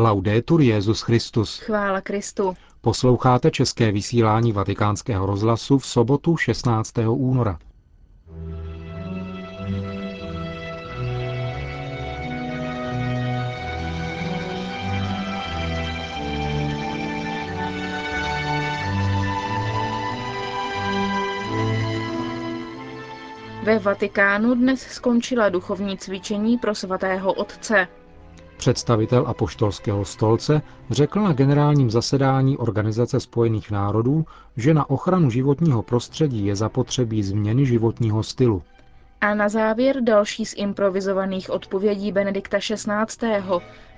Laudetur Jezus Christus. Chvála Kristu. Posloucháte české vysílání Vatikánského rozhlasu v sobotu 16. února. Ve Vatikánu dnes skončila duchovní cvičení pro svatého otce. Představitel apoštolského stolce řekl na generálním zasedání Organizace spojených národů, že na ochranu životního prostředí je zapotřebí změny životního stylu. A na závěr další z improvizovaných odpovědí Benedikta XVI.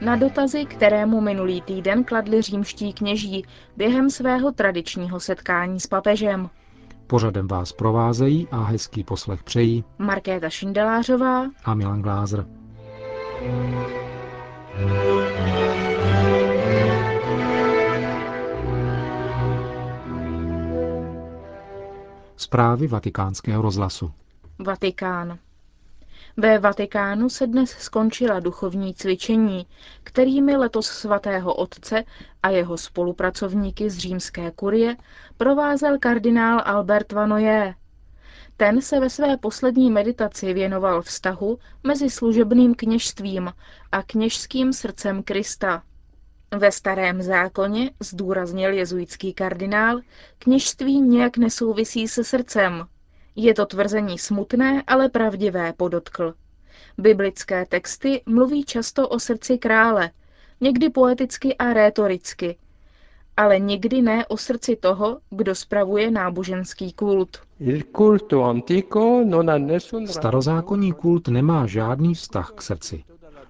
na dotazy, kterému minulý týden kladli římští kněží během svého tradičního setkání s papežem. Pořadem vás provázejí a hezký poslech přejí Markéta Šindelářová a Milan Glázer. Zprávy vatikánského rozhlasu. Vatikán. Ve Vatikánu se dnes skončila duchovní cvičení, kterými letos svatého otce a jeho spolupracovníky z římské kurie provázel kardinál Albert Vanoje. Ten se ve své poslední meditaci věnoval vztahu mezi služebným kněžstvím a kněžským srdcem Krista. Ve starém zákoně, zdůraznil jezuitský kardinál, kněžství nějak nesouvisí se srdcem, je to tvrzení smutné, ale pravdivé, podotkl. Biblické texty mluví často o srdci krále, někdy poeticky a rétoricky, ale nikdy ne o srdci toho, kdo spravuje náboženský kult. Starozákonní kult nemá žádný vztah k srdci.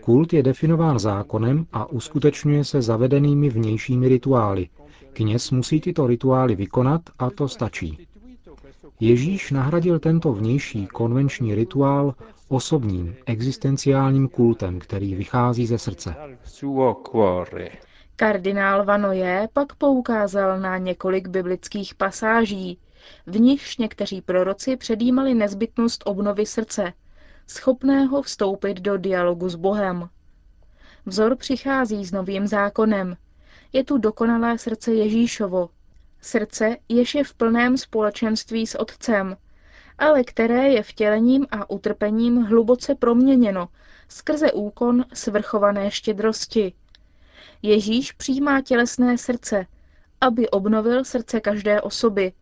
Kult je definován zákonem a uskutečňuje se zavedenými vnějšími rituály. Kněz musí tyto rituály vykonat a to stačí. Ježíš nahradil tento vnější konvenční rituál osobním, existenciálním kultem, který vychází ze srdce. Kardinál Vanoje pak poukázal na několik biblických pasáží, v nichž někteří proroci předjímali nezbytnost obnovy srdce, schopného vstoupit do dialogu s Bohem. Vzor přichází s novým zákonem. Je tu dokonalé srdce Ježíšovo, Srdce, jež je v plném společenství s Otcem, ale které je vtělením a utrpením hluboce proměněno skrze úkon svrchované štědrosti. Ježíš přijímá tělesné srdce, aby obnovil srdce každé osoby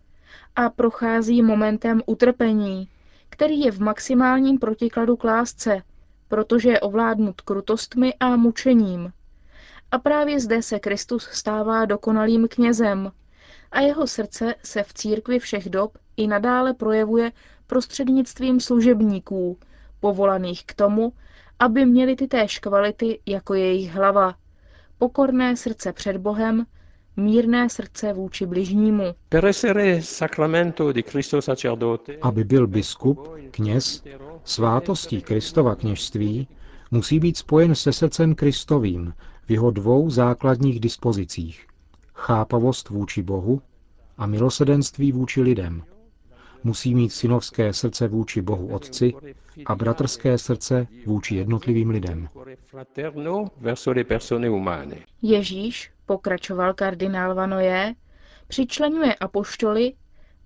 a prochází momentem utrpení, který je v maximálním protikladu k lásce, protože je ovládnut krutostmi a mučením. A právě zde se Kristus stává dokonalým knězem, a jeho srdce se v církvi všech dob i nadále projevuje prostřednictvím služebníků, povolaných k tomu, aby měli ty též kvality jako jejich hlava. Pokorné srdce před Bohem, mírné srdce vůči bližnímu. Aby byl biskup, kněz, svátostí Kristova kněžství, musí být spojen se srdcem Kristovým v jeho dvou základních dispozicích chápavost vůči Bohu a milosedenství vůči lidem. Musí mít synovské srdce vůči Bohu Otci a bratrské srdce vůči jednotlivým lidem. Ježíš, pokračoval kardinál Vanoje, přičlenuje apoštoly,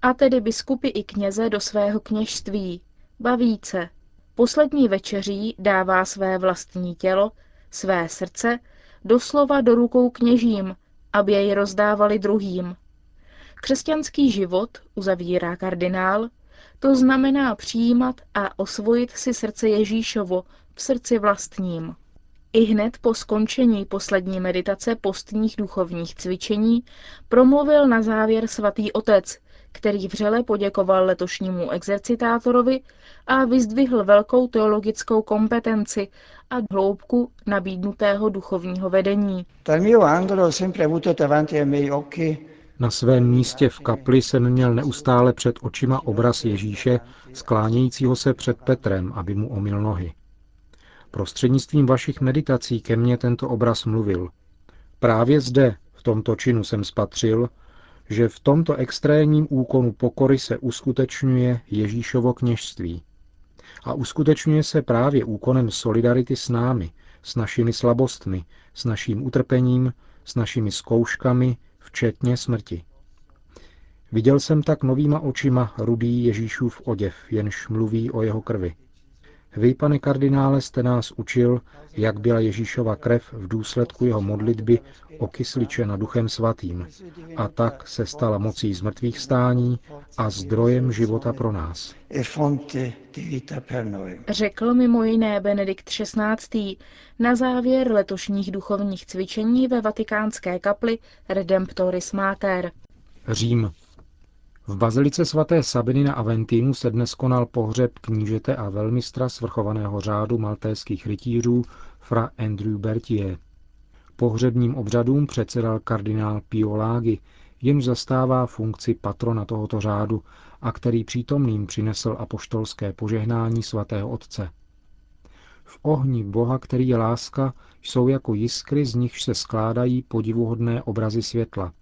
a tedy biskupy i kněze do svého kněžství, bavíce. Poslední večeří dává své vlastní tělo, své srdce, doslova do rukou kněžím, aby jej rozdávali druhým. Křesťanský život, uzavírá kardinál, to znamená přijímat a osvojit si srdce Ježíšovo v srdci vlastním. I hned po skončení poslední meditace postních duchovních cvičení promluvil na závěr svatý otec, který vřele poděkoval letošnímu exercitátorovi a vyzdvihl velkou teologickou kompetenci a hloubku nabídnutého duchovního vedení. Na svém místě v kapli jsem měl neustále před očima obraz Ježíše, sklánějícího se před Petrem, aby mu omil nohy. Prostřednictvím vašich meditací ke mně tento obraz mluvil. Právě zde, v tomto činu jsem spatřil, že v tomto extrémním úkonu pokory se uskutečňuje Ježíšovo kněžství. A uskutečňuje se právě úkonem solidarity s námi, s našimi slabostmi, s naším utrpením, s našimi zkouškami, včetně smrti. Viděl jsem tak novýma očima rudý Ježíšův oděv, jenž mluví o jeho krvi. Vy, pane kardinále, jste nás učil, jak byla Ježíšova krev v důsledku jeho modlitby okysličena duchem svatým a tak se stala mocí zmrtvých stání a zdrojem života pro nás. Řekl mimo jiné Benedikt XVI. na závěr letošních duchovních cvičení ve vatikánské kapli Redemptoris Mater. Řím. V bazilice svaté Sabiny na Aventinu se dnes konal pohřeb knížete a velmistra svrchovaného řádu maltéských rytířů fra Andrew Berthier. Pohřebním obřadům předsedal kardinál Pio Lagi, jenž zastává funkci patrona tohoto řádu a který přítomným přinesl apoštolské požehnání svatého otce. V ohni Boha, který je láska, jsou jako jiskry, z nichž se skládají podivuhodné obrazy světla,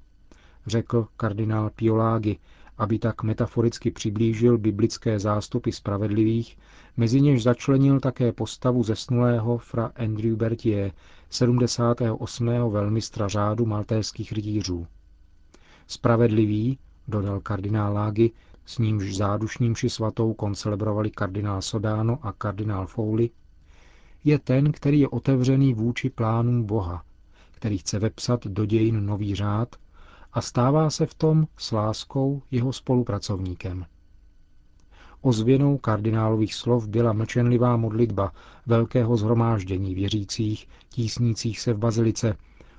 řekl kardinál Piolágy, aby tak metaforicky přiblížil biblické zástupy spravedlivých, mezi něž začlenil také postavu zesnulého fra Andrew Berthier, 78. velmistra řádu maltéských rytířů. Spravedlivý, dodal kardinál Lágy, s nímž zádušním ši svatou koncelebrovali kardinál Sodáno a kardinál Fouly, je ten, který je otevřený vůči plánům Boha, který chce vepsat do dějin nový řád a stává se v tom s láskou jeho spolupracovníkem. Ozvěnou kardinálových slov byla mlčenlivá modlitba velkého zhromáždění věřících, tísnících se v bazilice,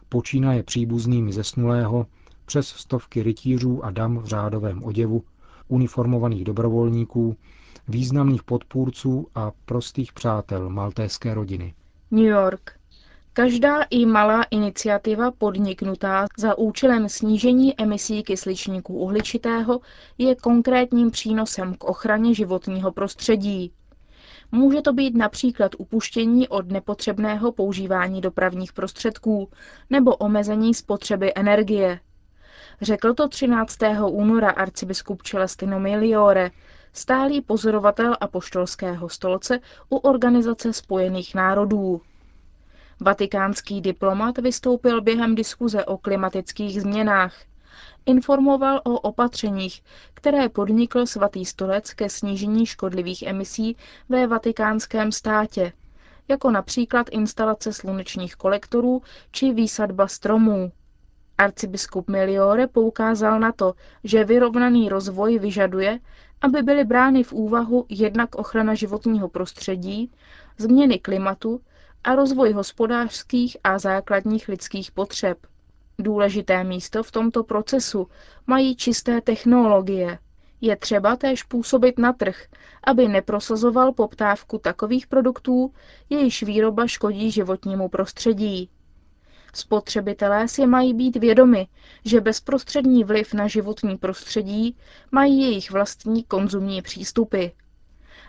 počínaje příbuznými zesnulého, přes stovky rytířů a dam v řádovém oděvu, uniformovaných dobrovolníků, významných podpůrců a prostých přátel maltéské rodiny. New York. Každá i malá iniciativa podniknutá za účelem snížení emisí kysličníku uhličitého je konkrétním přínosem k ochraně životního prostředí. Může to být například upuštění od nepotřebného používání dopravních prostředků nebo omezení spotřeby energie. Řekl to 13. února arcibiskup Celestino Miliore, stálý pozorovatel apoštolského stolce u Organizace spojených národů. Vatikánský diplomat vystoupil během diskuze o klimatických změnách. Informoval o opatřeních, které podnikl svatý stolec ke snížení škodlivých emisí ve vatikánském státě, jako například instalace slunečních kolektorů či výsadba stromů. Arcibiskup Miliore poukázal na to, že vyrovnaný rozvoj vyžaduje, aby byly brány v úvahu jednak ochrana životního prostředí, změny klimatu a rozvoj hospodářských a základních lidských potřeb. Důležité místo v tomto procesu mají čisté technologie. Je třeba též působit na trh, aby neprosazoval poptávku takových produktů, jejichž výroba škodí životnímu prostředí. Spotřebitelé si mají být vědomi, že bezprostřední vliv na životní prostředí mají jejich vlastní konzumní přístupy.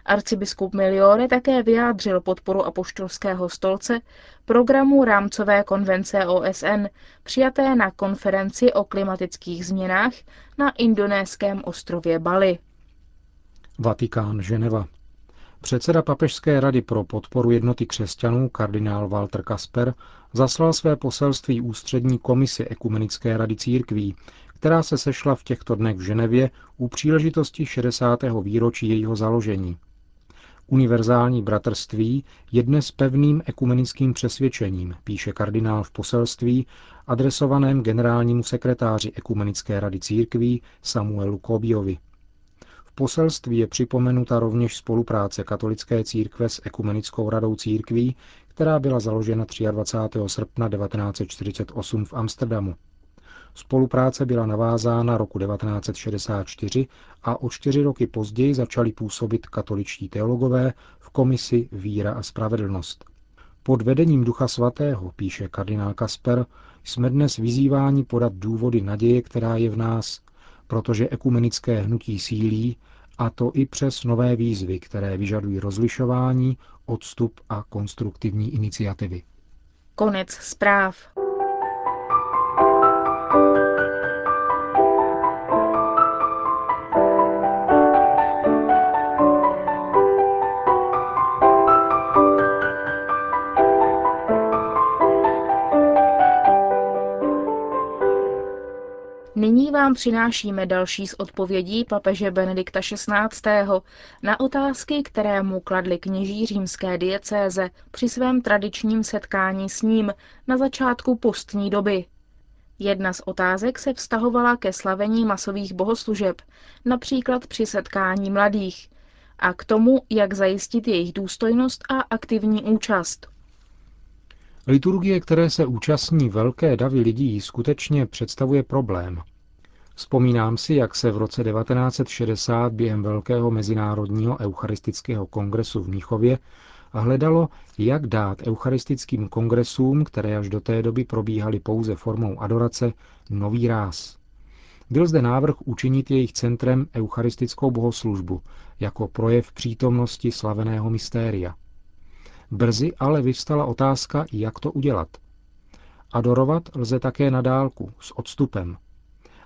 Arcibiskup Miliore také vyjádřil podporu apoštolského stolce programu rámcové konvence OSN přijaté na konferenci o klimatických změnách na indonéském ostrově Bali. Vatikán, Ženeva. Předseda Papežské rady pro podporu jednoty křesťanů, kardinál Walter Kasper, zaslal své poselství ústřední komisi Ekumenické rady církví, která se sešla v těchto dnech v Ženevě u příležitosti 60. výročí jejího založení. Univerzální bratrství je dnes pevným ekumenickým přesvědčením, píše kardinál v poselství adresovaném generálnímu sekretáři Ekumenické rady církví Samuelu Kobiovi. V poselství je připomenuta rovněž spolupráce katolické církve s Ekumenickou radou církví, která byla založena 23. srpna 1948 v Amsterdamu. Spolupráce byla navázána roku 1964 a o čtyři roky později začali působit katoličtí teologové v komisi Víra a spravedlnost. Pod vedením Ducha Svatého, píše kardinál Kasper, jsme dnes vyzýváni podat důvody naděje, která je v nás, protože ekumenické hnutí sílí, a to i přes nové výzvy, které vyžadují rozlišování, odstup a konstruktivní iniciativy. Konec zpráv. Vám přinášíme další z odpovědí papeže Benedikta XVI. na otázky, které mu kladli kněží římské diecéze při svém tradičním setkání s ním na začátku postní doby. Jedna z otázek se vztahovala ke slavení masových bohoslužeb, například při setkání mladých, a k tomu, jak zajistit jejich důstojnost a aktivní účast. Liturgie, které se účastní velké davy lidí, skutečně představuje problém. Vzpomínám si, jak se v roce 1960 během Velkého mezinárodního eucharistického kongresu v Míchově hledalo, jak dát eucharistickým kongresům, které až do té doby probíhaly pouze formou adorace, nový ráz. Byl zde návrh učinit jejich centrem eucharistickou bohoslužbu jako projev přítomnosti slaveného mystéria. Brzy ale vyvstala otázka, jak to udělat. Adorovat lze také na dálku, s odstupem.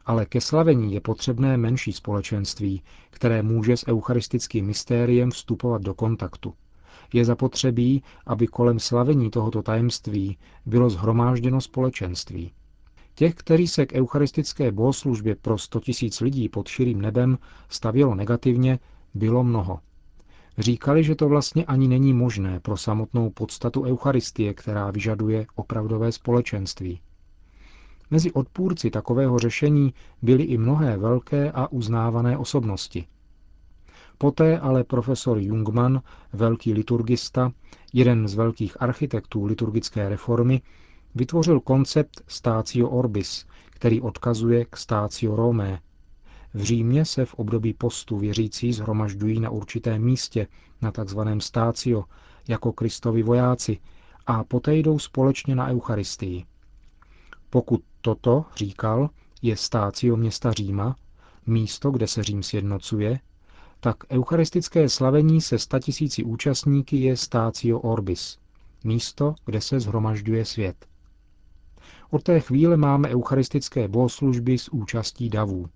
Ale ke slavení je potřebné menší společenství, které může s eucharistickým mystériem vstupovat do kontaktu. Je zapotřebí, aby kolem slavení tohoto tajemství bylo zhromážděno společenství. Těch, kteří se k eucharistické bohoslužbě pro 100 tisíc lidí pod širým nebem stavělo negativně, bylo mnoho. Říkali, že to vlastně ani není možné pro samotnou podstatu Eucharistie, která vyžaduje opravdové společenství. Mezi odpůrci takového řešení byly i mnohé velké a uznávané osobnosti. Poté ale profesor Jungmann, velký liturgista, jeden z velkých architektů liturgické reformy, vytvořil koncept Stácio Orbis, který odkazuje k Stácio Romé, v Římě se v období postu věřící zhromažďují na určitém místě, na tzv. stácio, jako Kristovi vojáci, a poté jdou společně na Eucharistii. Pokud toto, říkal, je stácio města Říma, místo, kde se Řím sjednocuje, tak eucharistické slavení se statisíci účastníky je stácio orbis, místo, kde se zhromažďuje svět. Od té chvíle máme eucharistické bohoslužby s účastí davů.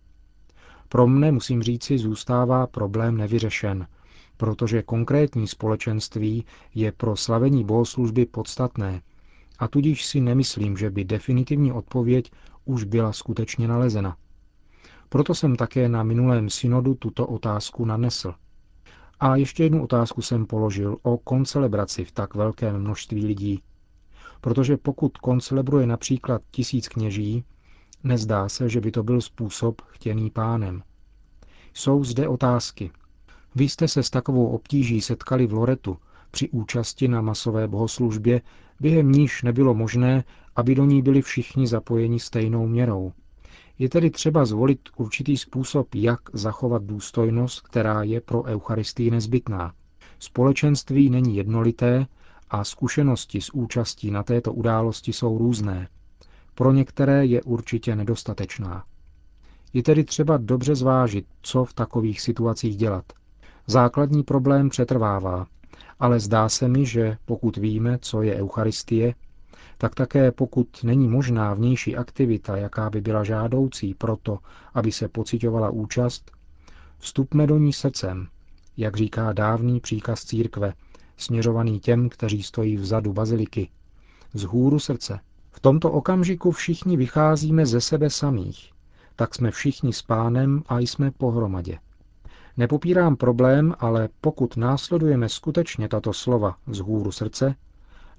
Pro mne, musím říci, zůstává problém nevyřešen, protože konkrétní společenství je pro slavení bohoslužby podstatné a tudíž si nemyslím, že by definitivní odpověď už byla skutečně nalezena. Proto jsem také na minulém synodu tuto otázku nanesl. A ještě jednu otázku jsem položil o koncelebraci v tak velkém množství lidí. Protože pokud koncelebruje například tisíc kněží, Nezdá se, že by to byl způsob chtěný pánem. Jsou zde otázky. Vy jste se s takovou obtíží setkali v Loretu při účasti na masové bohoslužbě, během níž nebylo možné, aby do ní byli všichni zapojeni stejnou měrou. Je tedy třeba zvolit určitý způsob, jak zachovat důstojnost, která je pro Eucharistii nezbytná. Společenství není jednolité a zkušenosti s účastí na této události jsou různé pro některé je určitě nedostatečná. Je tedy třeba dobře zvážit, co v takových situacích dělat. Základní problém přetrvává, ale zdá se mi, že pokud víme, co je Eucharistie, tak také pokud není možná vnější aktivita, jaká by byla žádoucí proto, aby se pocitovala účast, vstupme do ní srdcem, jak říká dávný příkaz církve, směřovaný těm, kteří stojí vzadu baziliky, z hůru srdce, v tomto okamžiku všichni vycházíme ze sebe samých, tak jsme všichni s pánem a jsme pohromadě. Nepopírám problém, ale pokud následujeme skutečně tato slova z hůru srdce,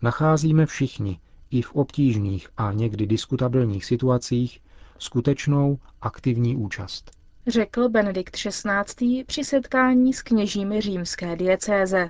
nacházíme všichni, i v obtížných a někdy diskutabilních situacích, skutečnou aktivní účast. Řekl Benedikt XVI. při setkání s kněžími římské diecéze.